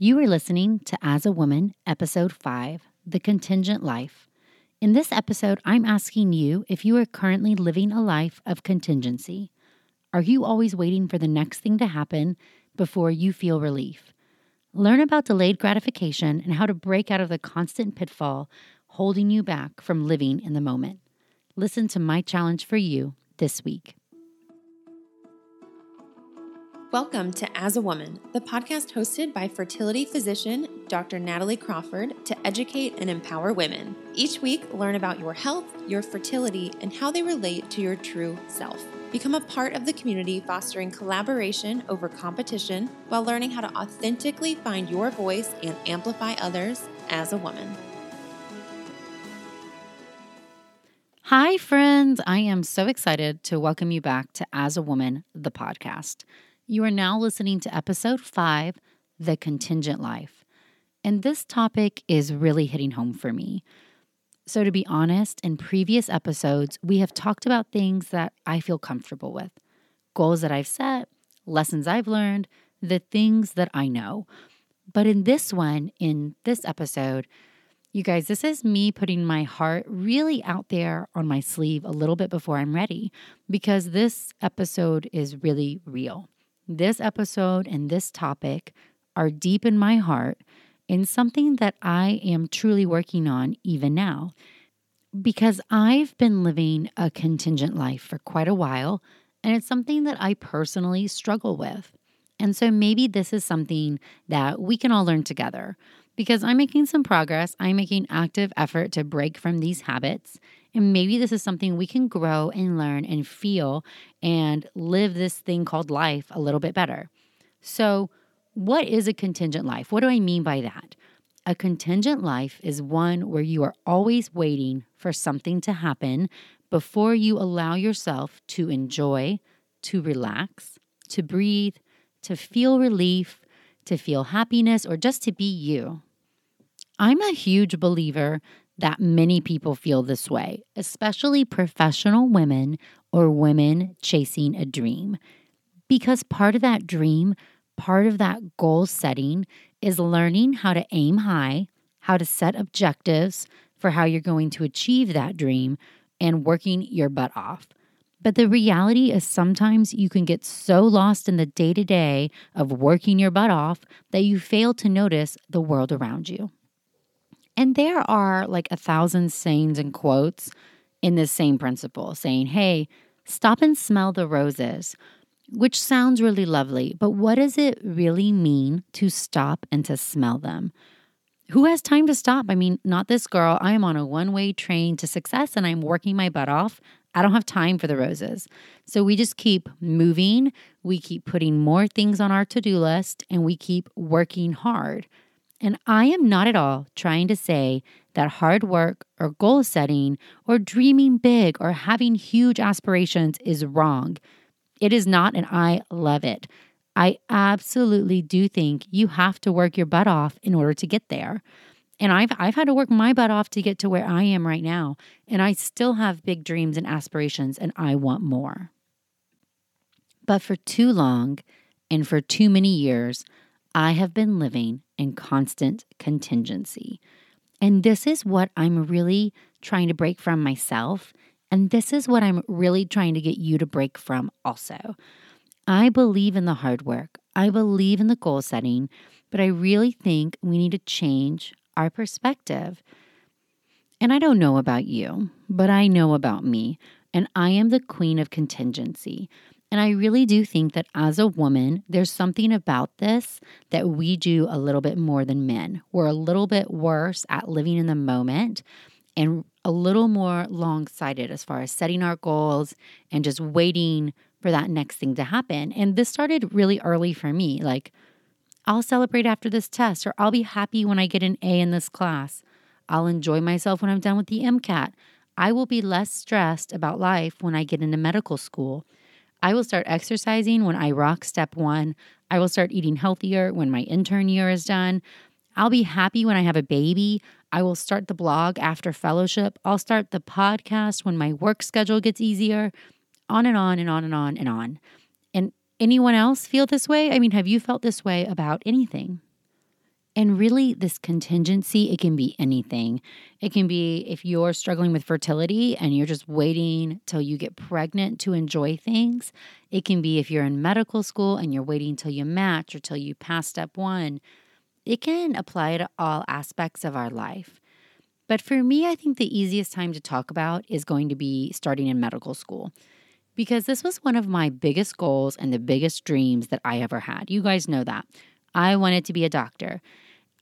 You are listening to As a Woman, Episode 5, The Contingent Life. In this episode, I'm asking you if you are currently living a life of contingency. Are you always waiting for the next thing to happen before you feel relief? Learn about delayed gratification and how to break out of the constant pitfall holding you back from living in the moment. Listen to my challenge for you this week. Welcome to As a Woman, the podcast hosted by fertility physician Dr. Natalie Crawford to educate and empower women. Each week, learn about your health, your fertility, and how they relate to your true self. Become a part of the community fostering collaboration over competition while learning how to authentically find your voice and amplify others as a woman. Hi, friends. I am so excited to welcome you back to As a Woman, the podcast. You are now listening to episode five, The Contingent Life. And this topic is really hitting home for me. So, to be honest, in previous episodes, we have talked about things that I feel comfortable with goals that I've set, lessons I've learned, the things that I know. But in this one, in this episode, you guys, this is me putting my heart really out there on my sleeve a little bit before I'm ready because this episode is really real. This episode and this topic are deep in my heart and something that I am truly working on even now. Because I've been living a contingent life for quite a while, and it's something that I personally struggle with. And so maybe this is something that we can all learn together because I'm making some progress. I'm making active effort to break from these habits. And maybe this is something we can grow and learn and feel and live this thing called life a little bit better. So, what is a contingent life? What do I mean by that? A contingent life is one where you are always waiting for something to happen before you allow yourself to enjoy, to relax, to breathe, to feel relief, to feel happiness, or just to be you. I'm a huge believer that many people feel this way, especially professional women or women chasing a dream. Because part of that dream, part of that goal setting is learning how to aim high, how to set objectives for how you're going to achieve that dream, and working your butt off. But the reality is sometimes you can get so lost in the day to day of working your butt off that you fail to notice the world around you. And there are like a thousand sayings and quotes in this same principle saying, hey, stop and smell the roses, which sounds really lovely, but what does it really mean to stop and to smell them? Who has time to stop? I mean, not this girl. I am on a one way train to success and I'm working my butt off. I don't have time for the roses. So we just keep moving. We keep putting more things on our to do list and we keep working hard. And I am not at all trying to say that hard work or goal setting or dreaming big or having huge aspirations is wrong. It is not, and I love it. I absolutely do think you have to work your butt off in order to get there. And I've, I've had to work my butt off to get to where I am right now. And I still have big dreams and aspirations, and I want more. But for too long and for too many years, I have been living in constant contingency. And this is what I'm really trying to break from myself. And this is what I'm really trying to get you to break from also. I believe in the hard work. I believe in the goal setting, but I really think we need to change our perspective. And I don't know about you, but I know about me, and I am the queen of contingency. And I really do think that as a woman, there's something about this that we do a little bit more than men. We're a little bit worse at living in the moment and a little more long sighted as far as setting our goals and just waiting for that next thing to happen. And this started really early for me. Like, I'll celebrate after this test, or I'll be happy when I get an A in this class. I'll enjoy myself when I'm done with the MCAT. I will be less stressed about life when I get into medical school. I will start exercising when I rock step one. I will start eating healthier when my intern year is done. I'll be happy when I have a baby. I will start the blog after fellowship. I'll start the podcast when my work schedule gets easier. On and on and on and on and on. And anyone else feel this way? I mean, have you felt this way about anything? And really, this contingency, it can be anything. It can be if you're struggling with fertility and you're just waiting till you get pregnant to enjoy things. It can be if you're in medical school and you're waiting till you match or till you pass step one. It can apply to all aspects of our life. But for me, I think the easiest time to talk about is going to be starting in medical school because this was one of my biggest goals and the biggest dreams that I ever had. You guys know that. I wanted to be a doctor.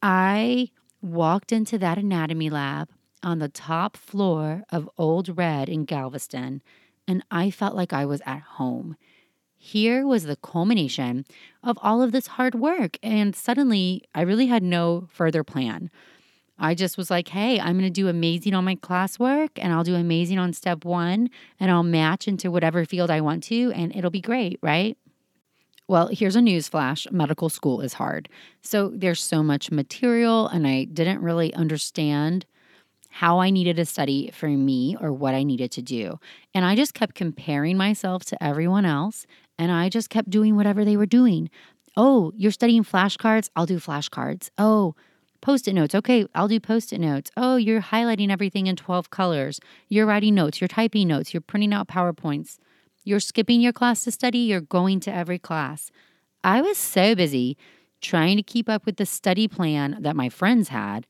I walked into that anatomy lab on the top floor of Old Red in Galveston, and I felt like I was at home. Here was the culmination of all of this hard work, and suddenly I really had no further plan. I just was like, hey, I'm going to do amazing on my classwork and I'll do amazing on step one and I'll match into whatever field I want to and it'll be great, right? Well, here's a news flash medical school is hard. So there's so much material, and I didn't really understand how I needed to study for me or what I needed to do. And I just kept comparing myself to everyone else, and I just kept doing whatever they were doing. Oh, you're studying flashcards? I'll do flashcards. Oh, Post it notes. Okay, I'll do post it notes. Oh, you're highlighting everything in 12 colors. You're writing notes. You're typing notes. You're printing out PowerPoints. You're skipping your class to study, you're going to every class. I was so busy trying to keep up with the study plan that my friends had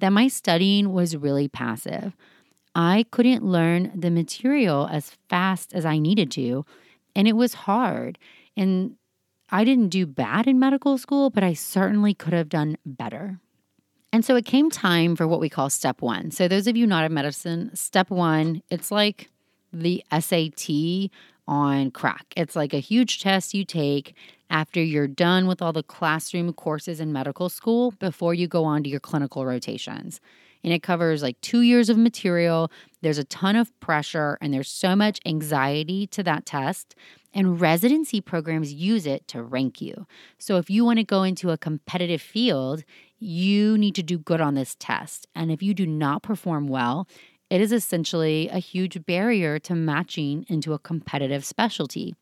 that my studying was really passive. I couldn't learn the material as fast as I needed to, and it was hard. And I didn't do bad in medical school, but I certainly could have done better. And so it came time for what we call step one. So, those of you not in medicine, step one, it's like the SAT on crack. It's like a huge test you take after you're done with all the classroom courses in medical school before you go on to your clinical rotations. And it covers like two years of material. There's a ton of pressure and there's so much anxiety to that test. And residency programs use it to rank you. So if you want to go into a competitive field, you need to do good on this test. And if you do not perform well, it is essentially a huge barrier to matching into a competitive specialty.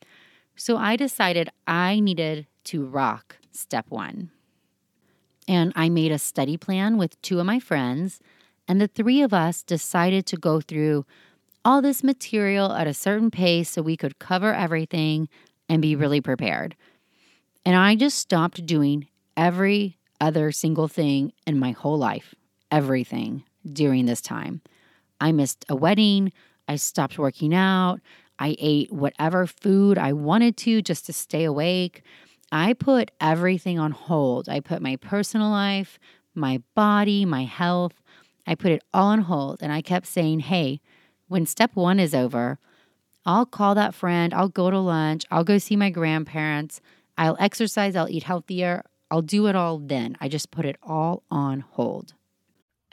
So I decided I needed to rock step one. And I made a study plan with two of my friends, and the three of us decided to go through all this material at a certain pace so we could cover everything and be really prepared. And I just stopped doing every other single thing in my whole life, everything during this time. I missed a wedding. I stopped working out. I ate whatever food I wanted to just to stay awake. I put everything on hold. I put my personal life, my body, my health, I put it all on hold. And I kept saying, hey, when step one is over, I'll call that friend. I'll go to lunch. I'll go see my grandparents. I'll exercise. I'll eat healthier. I'll do it all then. I just put it all on hold.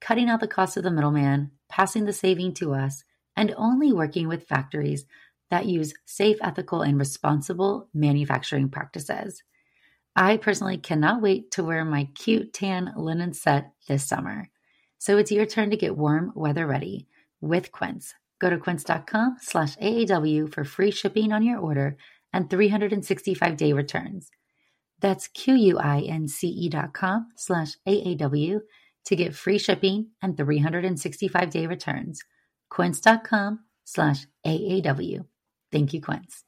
cutting out the cost of the middleman, passing the saving to us, and only working with factories that use safe, ethical, and responsible manufacturing practices. I personally cannot wait to wear my cute tan linen set this summer. So it's your turn to get warm weather ready with Quince. Go to quince.com slash AAW for free shipping on your order and 365 day returns. That's Q-U-I-N-C-E dot com slash AAW to get free shipping and 365 day returns. Quince.com slash AAW. Thank you, Quince.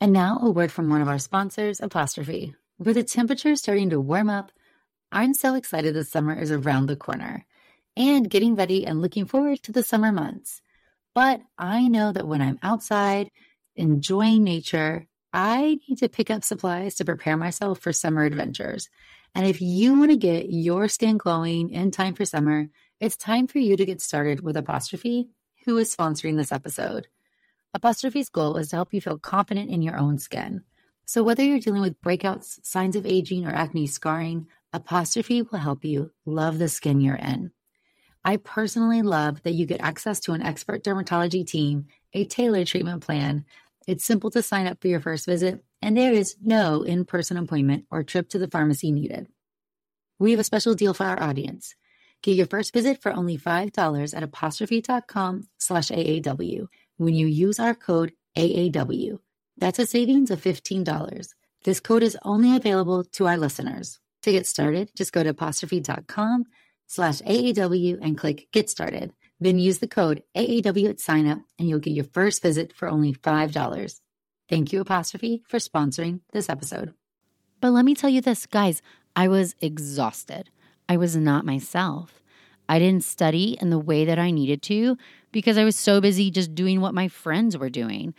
And now a word from one of our sponsors, Apostrophe. With the temperature starting to warm up, I'm so excited the summer is around the corner and getting ready and looking forward to the summer months. But I know that when I'm outside enjoying nature, I need to pick up supplies to prepare myself for summer adventures. And if you want to get your skin glowing in time for summer, it's time for you to get started with Apostrophe, who is sponsoring this episode. Apostrophe's goal is to help you feel confident in your own skin. So whether you're dealing with breakouts, signs of aging, or acne scarring, Apostrophe will help you love the skin you're in. I personally love that you get access to an expert dermatology team, a tailored treatment plan, it's simple to sign up for your first visit, and there is no in person appointment or trip to the pharmacy needed. We have a special deal for our audience. Get your first visit for only $5 at apostrophe.com slash AAW when you use our code AAW. That's a savings of $15. This code is only available to our listeners. To get started, just go to apostrophe.com slash AAW and click Get Started. Then use the code AAW at signup and you'll get your first visit for only $5. Thank you, Apostrophe, for sponsoring this episode. But let me tell you this, guys, I was exhausted. I was not myself. I didn't study in the way that I needed to because I was so busy just doing what my friends were doing.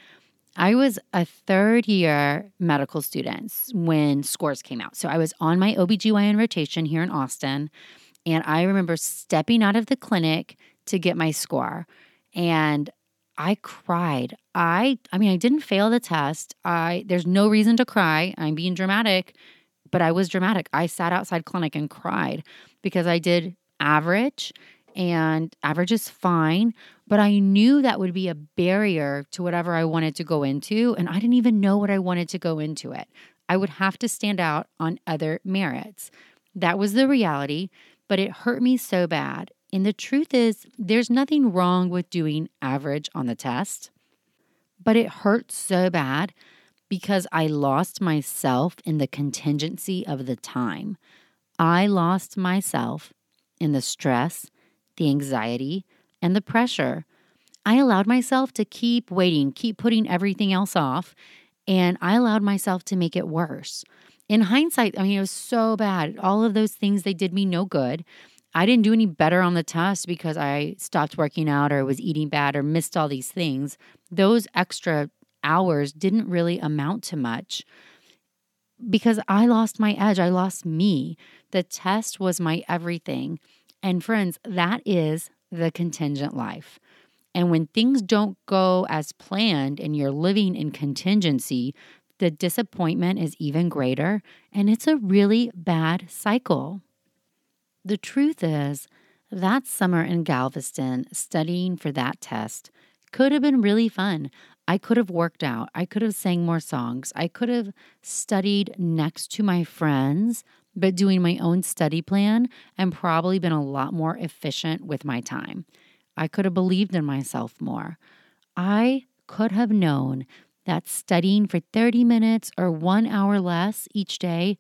I was a third year medical student when scores came out. So I was on my OBGYN rotation here in Austin. And I remember stepping out of the clinic, to get my score. And I cried. I I mean I didn't fail the test. I there's no reason to cry. I'm being dramatic, but I was dramatic. I sat outside clinic and cried because I did average and average is fine, but I knew that would be a barrier to whatever I wanted to go into and I didn't even know what I wanted to go into it. I would have to stand out on other merits. That was the reality, but it hurt me so bad. And the truth is, there's nothing wrong with doing average on the test, but it hurts so bad because I lost myself in the contingency of the time. I lost myself in the stress, the anxiety, and the pressure. I allowed myself to keep waiting, keep putting everything else off, and I allowed myself to make it worse. In hindsight, I mean, it was so bad. All of those things, they did me no good. I didn't do any better on the test because I stopped working out or was eating bad or missed all these things. Those extra hours didn't really amount to much because I lost my edge. I lost me. The test was my everything. And friends, that is the contingent life. And when things don't go as planned and you're living in contingency, the disappointment is even greater. And it's a really bad cycle. The truth is, that summer in Galveston, studying for that test, could have been really fun. I could have worked out. I could have sang more songs. I could have studied next to my friends, but doing my own study plan and probably been a lot more efficient with my time. I could have believed in myself more. I could have known that studying for 30 minutes or one hour less each day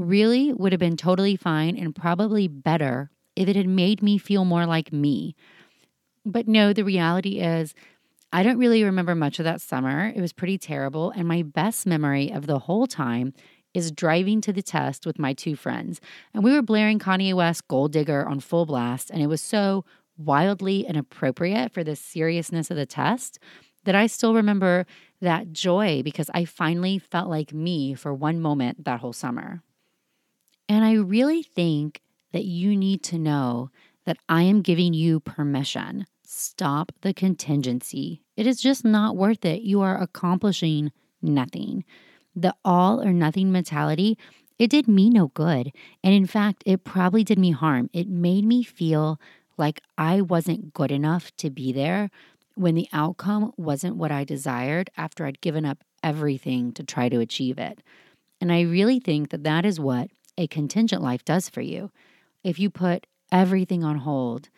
really would have been totally fine and probably better if it had made me feel more like me. But no, the reality is, I don't really remember much of that summer. It was pretty terrible. And my best memory of the whole time is driving to the test with my two friends. And we were blaring Kanye West Gold Digger on full blast. And it was so wildly inappropriate for the seriousness of the test that I still remember that joy because I finally felt like me for one moment that whole summer. And I really think that you need to know that I am giving you permission. Stop the contingency. It is just not worth it. You are accomplishing nothing. The all or nothing mentality, it did me no good. And in fact, it probably did me harm. It made me feel like I wasn't good enough to be there when the outcome wasn't what I desired after I'd given up everything to try to achieve it. And I really think that that is what a contingent life does for you. If you put everything on hold,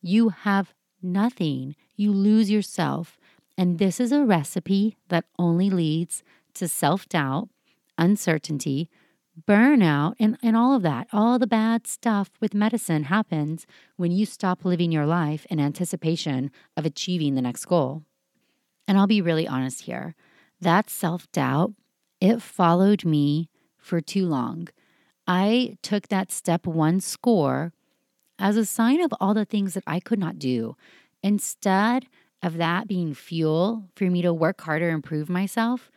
you have nothing, you lose yourself. And this is a recipe that only leads to self doubt, uncertainty, burnout, and, and all of that. All the bad stuff with medicine happens when you stop living your life in anticipation of achieving the next goal. And I'll be really honest here that self doubt, it followed me for too long. I took that step one score as a sign of all the things that I could not do. Instead of that being fuel for me to work harder and prove myself,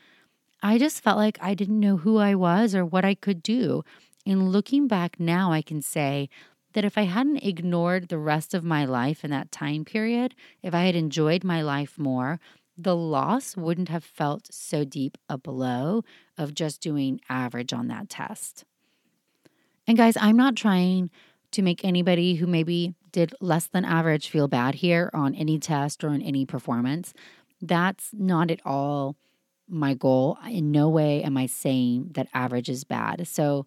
I just felt like I didn't know who I was or what I could do. And looking back now, I can say that if I hadn't ignored the rest of my life in that time period, if I had enjoyed my life more, the loss wouldn't have felt so deep a blow of just doing average on that test. And guys, I'm not trying to make anybody who maybe did less than average feel bad here on any test or on any performance. That's not at all my goal. In no way am I saying that average is bad. So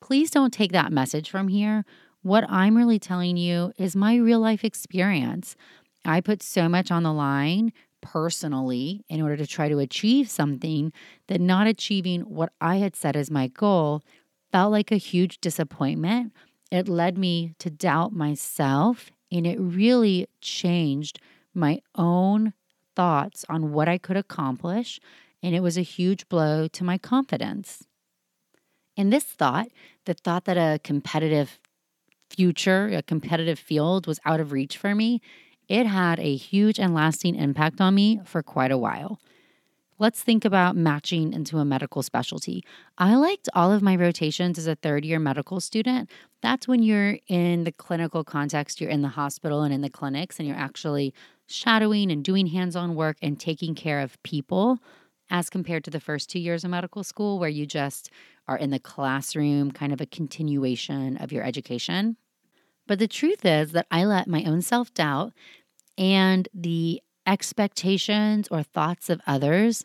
please don't take that message from here. What I'm really telling you is my real life experience. I put so much on the line personally in order to try to achieve something that not achieving what I had set as my goal felt like a huge disappointment. It led me to doubt myself, and it really changed my own thoughts on what I could accomplish. And it was a huge blow to my confidence. And this thought, the thought that a competitive future, a competitive field was out of reach for me, it had a huge and lasting impact on me for quite a while. Let's think about matching into a medical specialty. I liked all of my rotations as a third year medical student. That's when you're in the clinical context, you're in the hospital and in the clinics, and you're actually shadowing and doing hands on work and taking care of people, as compared to the first two years of medical school, where you just are in the classroom, kind of a continuation of your education. But the truth is that I let my own self doubt and the expectations or thoughts of others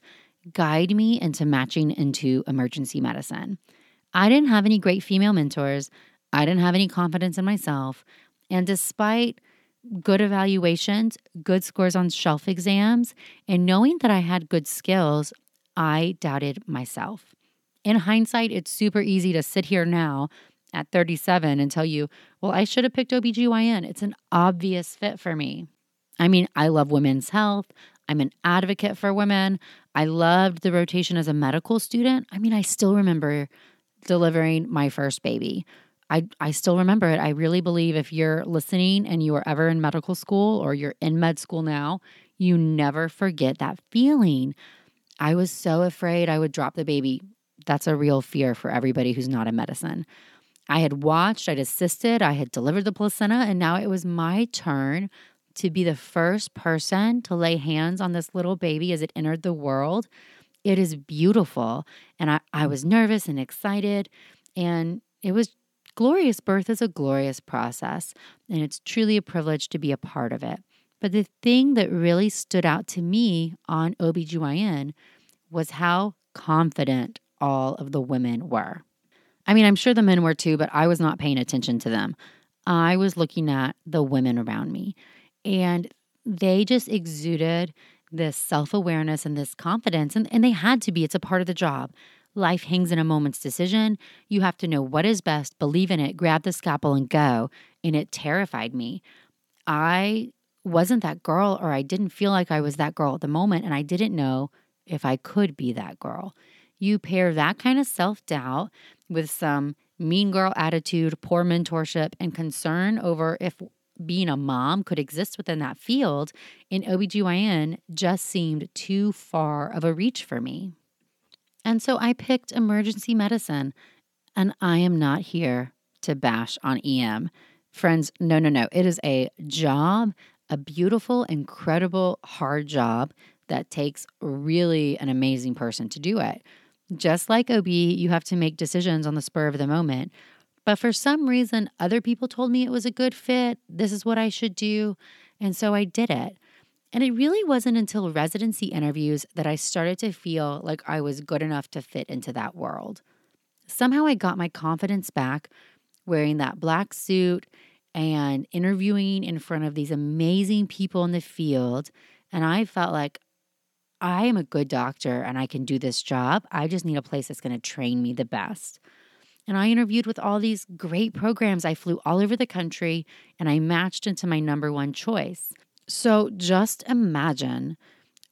guide me into matching into emergency medicine. I didn't have any great female mentors. I didn't have any confidence in myself. And despite good evaluations, good scores on shelf exams, and knowing that I had good skills, I doubted myself. In hindsight, it's super easy to sit here now at 37 and tell you, well, I should have picked OBGYN. It's an obvious fit for me. I mean, I love women's health. I'm an advocate for women. I loved the rotation as a medical student. I mean, I still remember delivering my first baby. I, I still remember it. I really believe if you're listening and you are ever in medical school or you're in med school now, you never forget that feeling. I was so afraid I would drop the baby. That's a real fear for everybody who's not in medicine. I had watched, I'd assisted, I had delivered the placenta, and now it was my turn to be the first person to lay hands on this little baby as it entered the world. It is beautiful. And I, I was nervous and excited. And it was glorious. Birth is a glorious process. And it's truly a privilege to be a part of it. But the thing that really stood out to me on OBGYN was how confident all of the women were. I mean, I'm sure the men were too, but I was not paying attention to them. I was looking at the women around me. And they just exuded this self awareness and this confidence. And, and they had to be, it's a part of the job. Life hangs in a moment's decision. You have to know what is best, believe in it, grab the scalpel, and go. And it terrified me. I wasn't that girl, or I didn't feel like I was that girl at the moment, and I didn't know if I could be that girl. You pair that kind of self doubt with some mean girl attitude, poor mentorship, and concern over if being a mom could exist within that field in OBGYN just seemed too far of a reach for me. And so I picked emergency medicine, and I am not here to bash on EM. Friends, no, no, no. It is a job, a beautiful, incredible, hard job that takes really an amazing person to do it. Just like OB, you have to make decisions on the spur of the moment. But for some reason, other people told me it was a good fit. This is what I should do. And so I did it. And it really wasn't until residency interviews that I started to feel like I was good enough to fit into that world. somehow I got my confidence back wearing that black suit and interviewing in front of these amazing people in the field. And I felt like I am a good doctor and I can do this job. I just need a place that's going to train me the best. And I interviewed with all these great programs. I flew all over the country and I matched into my number one choice. So just imagine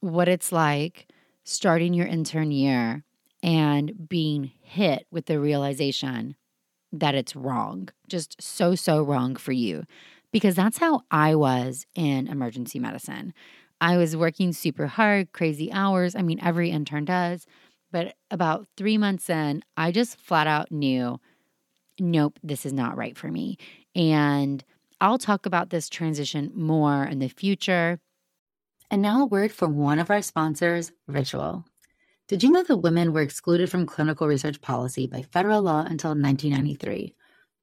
what it's like starting your intern year and being hit with the realization that it's wrong, just so, so wrong for you. Because that's how I was in emergency medicine. I was working super hard, crazy hours. I mean, every intern does. But about three months in, I just flat out knew nope, this is not right for me. And I'll talk about this transition more in the future. And now a word from one of our sponsors, Ritual. Did you know that women were excluded from clinical research policy by federal law until 1993?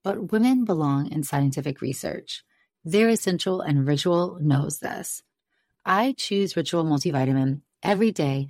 But women belong in scientific research. They're essential, and Ritual knows this. I choose Ritual multivitamin every day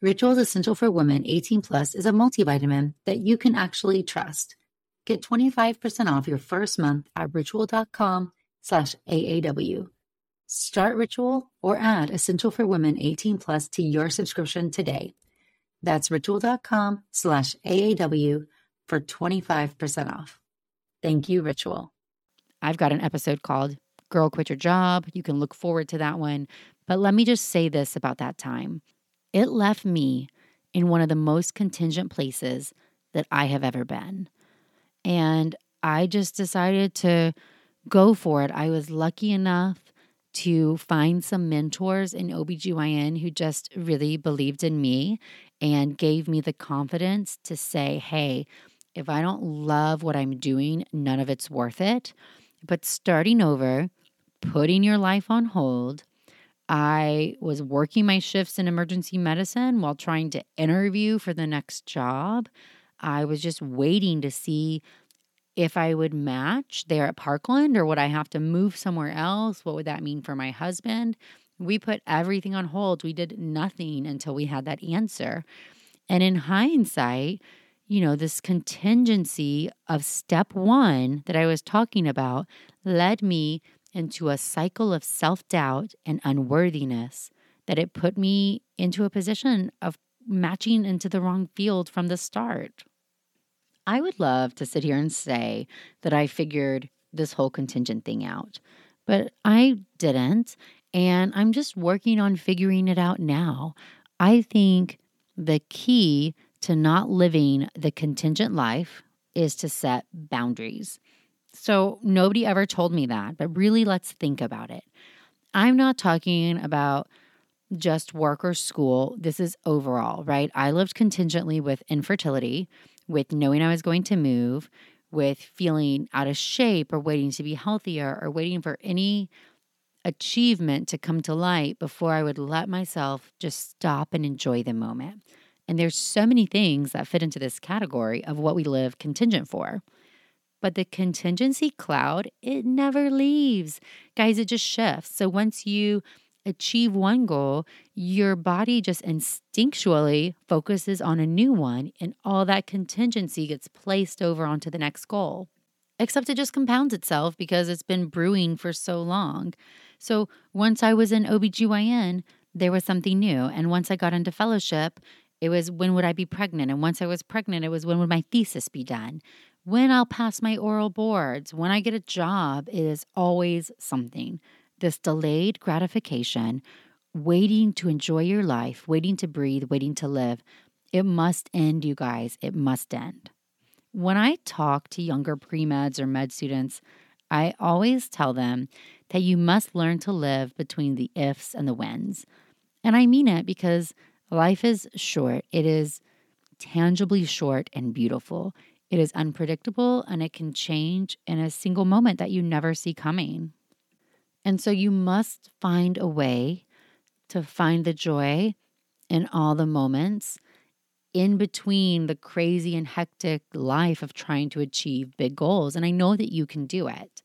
Ritual's Essential for Women 18 Plus is a multivitamin that you can actually trust. Get 25% off your first month at ritual.com slash AAW. Start Ritual or add Essential for Women 18 Plus to your subscription today. That's ritual.com slash AAW for 25% off. Thank you, Ritual. I've got an episode called Girl Quit Your Job. You can look forward to that one. But let me just say this about that time it left me in one of the most contingent places that I have ever been. And I just decided to go for it. I was lucky enough to find some mentors in OBGYN who just really believed in me and gave me the confidence to say, hey, if I don't love what I'm doing, none of it's worth it. But starting over, putting your life on hold, I was working my shifts in emergency medicine while trying to interview for the next job. I was just waiting to see if I would match there at Parkland or would I have to move somewhere else? What would that mean for my husband? We put everything on hold. We did nothing until we had that answer. And in hindsight, you know, this contingency of step one that I was talking about led me into a cycle of self doubt and unworthiness that it put me into a position of matching into the wrong field from the start. I would love to sit here and say that I figured this whole contingent thing out, but I didn't. And I'm just working on figuring it out now. I think the key to not living the contingent life is to set boundaries. So nobody ever told me that, but really let's think about it. I'm not talking about just work or school. This is overall, right? I lived contingently with infertility, with knowing I was going to move, with feeling out of shape or waiting to be healthier or waiting for any achievement to come to light before I would let myself just stop and enjoy the moment. And there's so many things that fit into this category of what we live contingent for. But the contingency cloud, it never leaves. Guys, it just shifts. So once you achieve one goal, your body just instinctually focuses on a new one, and all that contingency gets placed over onto the next goal. Except it just compounds itself because it's been brewing for so long. So once I was in OBGYN, there was something new. And once I got into fellowship, it was when would I be pregnant? And once I was pregnant, it was when would my thesis be done? When I'll pass my oral boards, when I get a job, it is always something. This delayed gratification, waiting to enjoy your life, waiting to breathe, waiting to live, it must end, you guys. It must end. When I talk to younger pre meds or med students, I always tell them that you must learn to live between the ifs and the whens. And I mean it because life is short, it is tangibly short and beautiful. It is unpredictable and it can change in a single moment that you never see coming. And so you must find a way to find the joy in all the moments in between the crazy and hectic life of trying to achieve big goals. And I know that you can do it.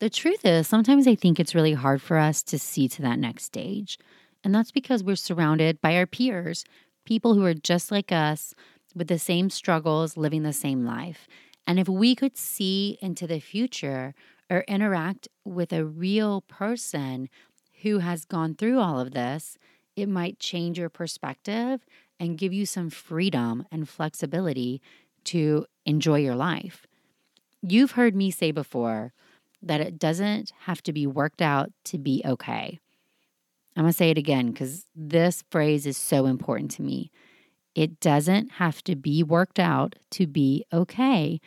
The truth is, sometimes I think it's really hard for us to see to that next stage. And that's because we're surrounded by our peers, people who are just like us with the same struggles, living the same life. And if we could see into the future or interact with a real person who has gone through all of this, it might change your perspective and give you some freedom and flexibility to enjoy your life. You've heard me say before that it doesn't have to be worked out to be okay. I'm to say it again because this phrase is so important to me. It doesn't have to be worked out to be okay.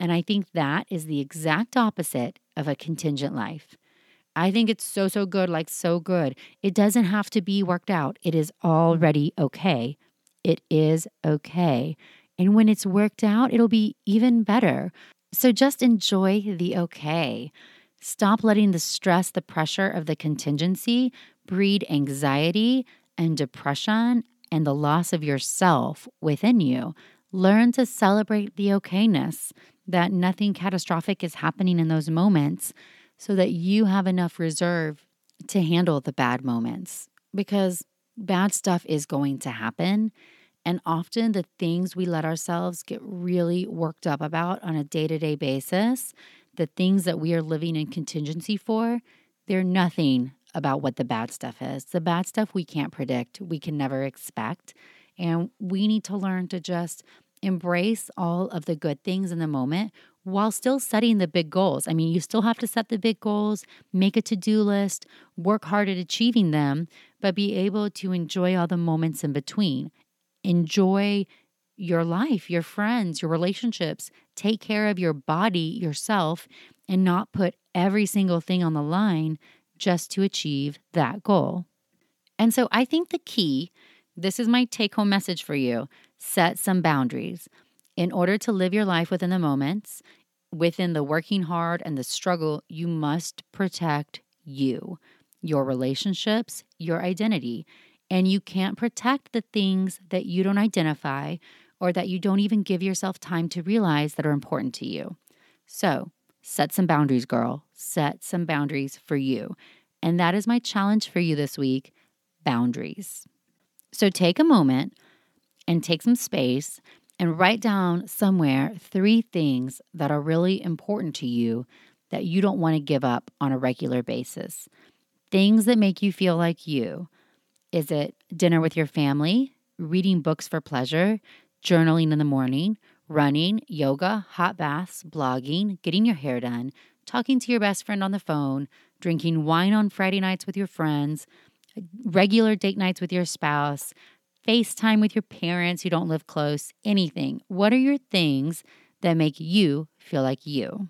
And I think that is the exact opposite of a contingent life. I think it's so, so good, like so good. It doesn't have to be worked out. It is already okay. It is okay. And when it's worked out, it'll be even better. So just enjoy the okay. Stop letting the stress, the pressure of the contingency breed anxiety and depression and the loss of yourself within you. Learn to celebrate the okayness that nothing catastrophic is happening in those moments so that you have enough reserve to handle the bad moments because bad stuff is going to happen. And often the things we let ourselves get really worked up about on a day to day basis, the things that we are living in contingency for, they're nothing about what the bad stuff is. The bad stuff we can't predict, we can never expect. And we need to learn to just embrace all of the good things in the moment while still setting the big goals. I mean, you still have to set the big goals, make a to do list, work hard at achieving them, but be able to enjoy all the moments in between. Enjoy your life, your friends, your relationships. Take care of your body, yourself, and not put every single thing on the line just to achieve that goal. And so I think the key this is my take home message for you set some boundaries. In order to live your life within the moments, within the working hard and the struggle, you must protect you, your relationships, your identity. And you can't protect the things that you don't identify or that you don't even give yourself time to realize that are important to you. So, set some boundaries, girl. Set some boundaries for you. And that is my challenge for you this week boundaries. So, take a moment and take some space and write down somewhere three things that are really important to you that you don't want to give up on a regular basis. Things that make you feel like you. Is it dinner with your family, reading books for pleasure, journaling in the morning, running, yoga, hot baths, blogging, getting your hair done, talking to your best friend on the phone, drinking wine on Friday nights with your friends, regular date nights with your spouse, FaceTime with your parents who don't live close, anything. What are your things that make you feel like you?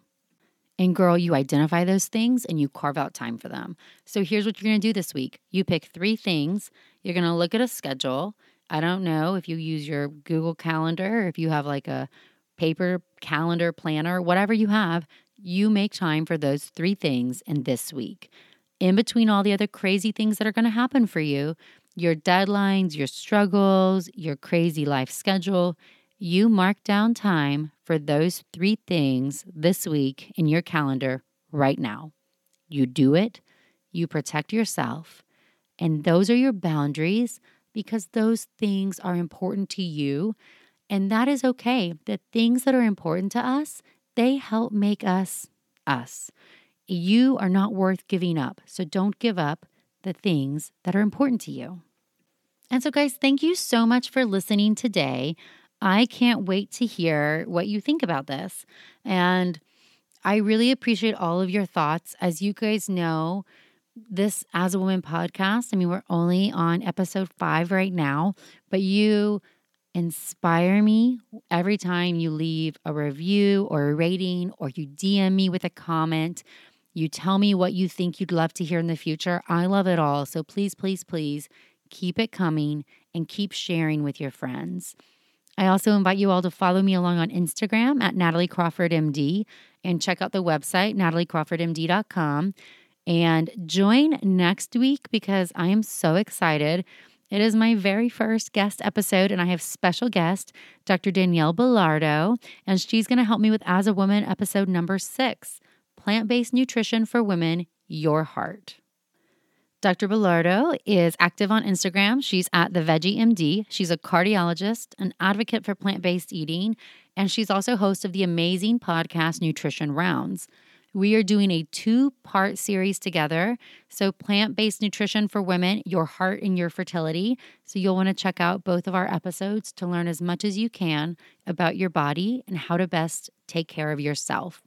And girl, you identify those things and you carve out time for them. So here's what you're gonna do this week you pick three things. You're gonna look at a schedule. I don't know if you use your Google Calendar or if you have like a paper calendar planner, whatever you have, you make time for those three things in this week. In between all the other crazy things that are gonna happen for you, your deadlines, your struggles, your crazy life schedule, you mark down time for those three things this week in your calendar right now. You do it, you protect yourself, and those are your boundaries because those things are important to you. And that is okay. The things that are important to us, they help make us us. You are not worth giving up. So don't give up the things that are important to you. And so, guys, thank you so much for listening today. I can't wait to hear what you think about this. And I really appreciate all of your thoughts. As you guys know, this As a Woman podcast, I mean, we're only on episode five right now, but you inspire me every time you leave a review or a rating or you DM me with a comment. You tell me what you think you'd love to hear in the future. I love it all. So please, please, please keep it coming and keep sharing with your friends. I also invite you all to follow me along on Instagram at Natalie Crawford MD and check out the website, nataliecrawfordmd.com. And join next week because I am so excited. It is my very first guest episode, and I have special guest, Dr. Danielle Belardo, and she's going to help me with As a Woman episode number six Plant Based Nutrition for Women, Your Heart. Dr. Belardo is active on Instagram. She's at the Veggie MD. She's a cardiologist, an advocate for plant based eating, and she's also host of the amazing podcast Nutrition Rounds. We are doing a two part series together. So, plant based nutrition for women, your heart and your fertility. So, you'll want to check out both of our episodes to learn as much as you can about your body and how to best take care of yourself.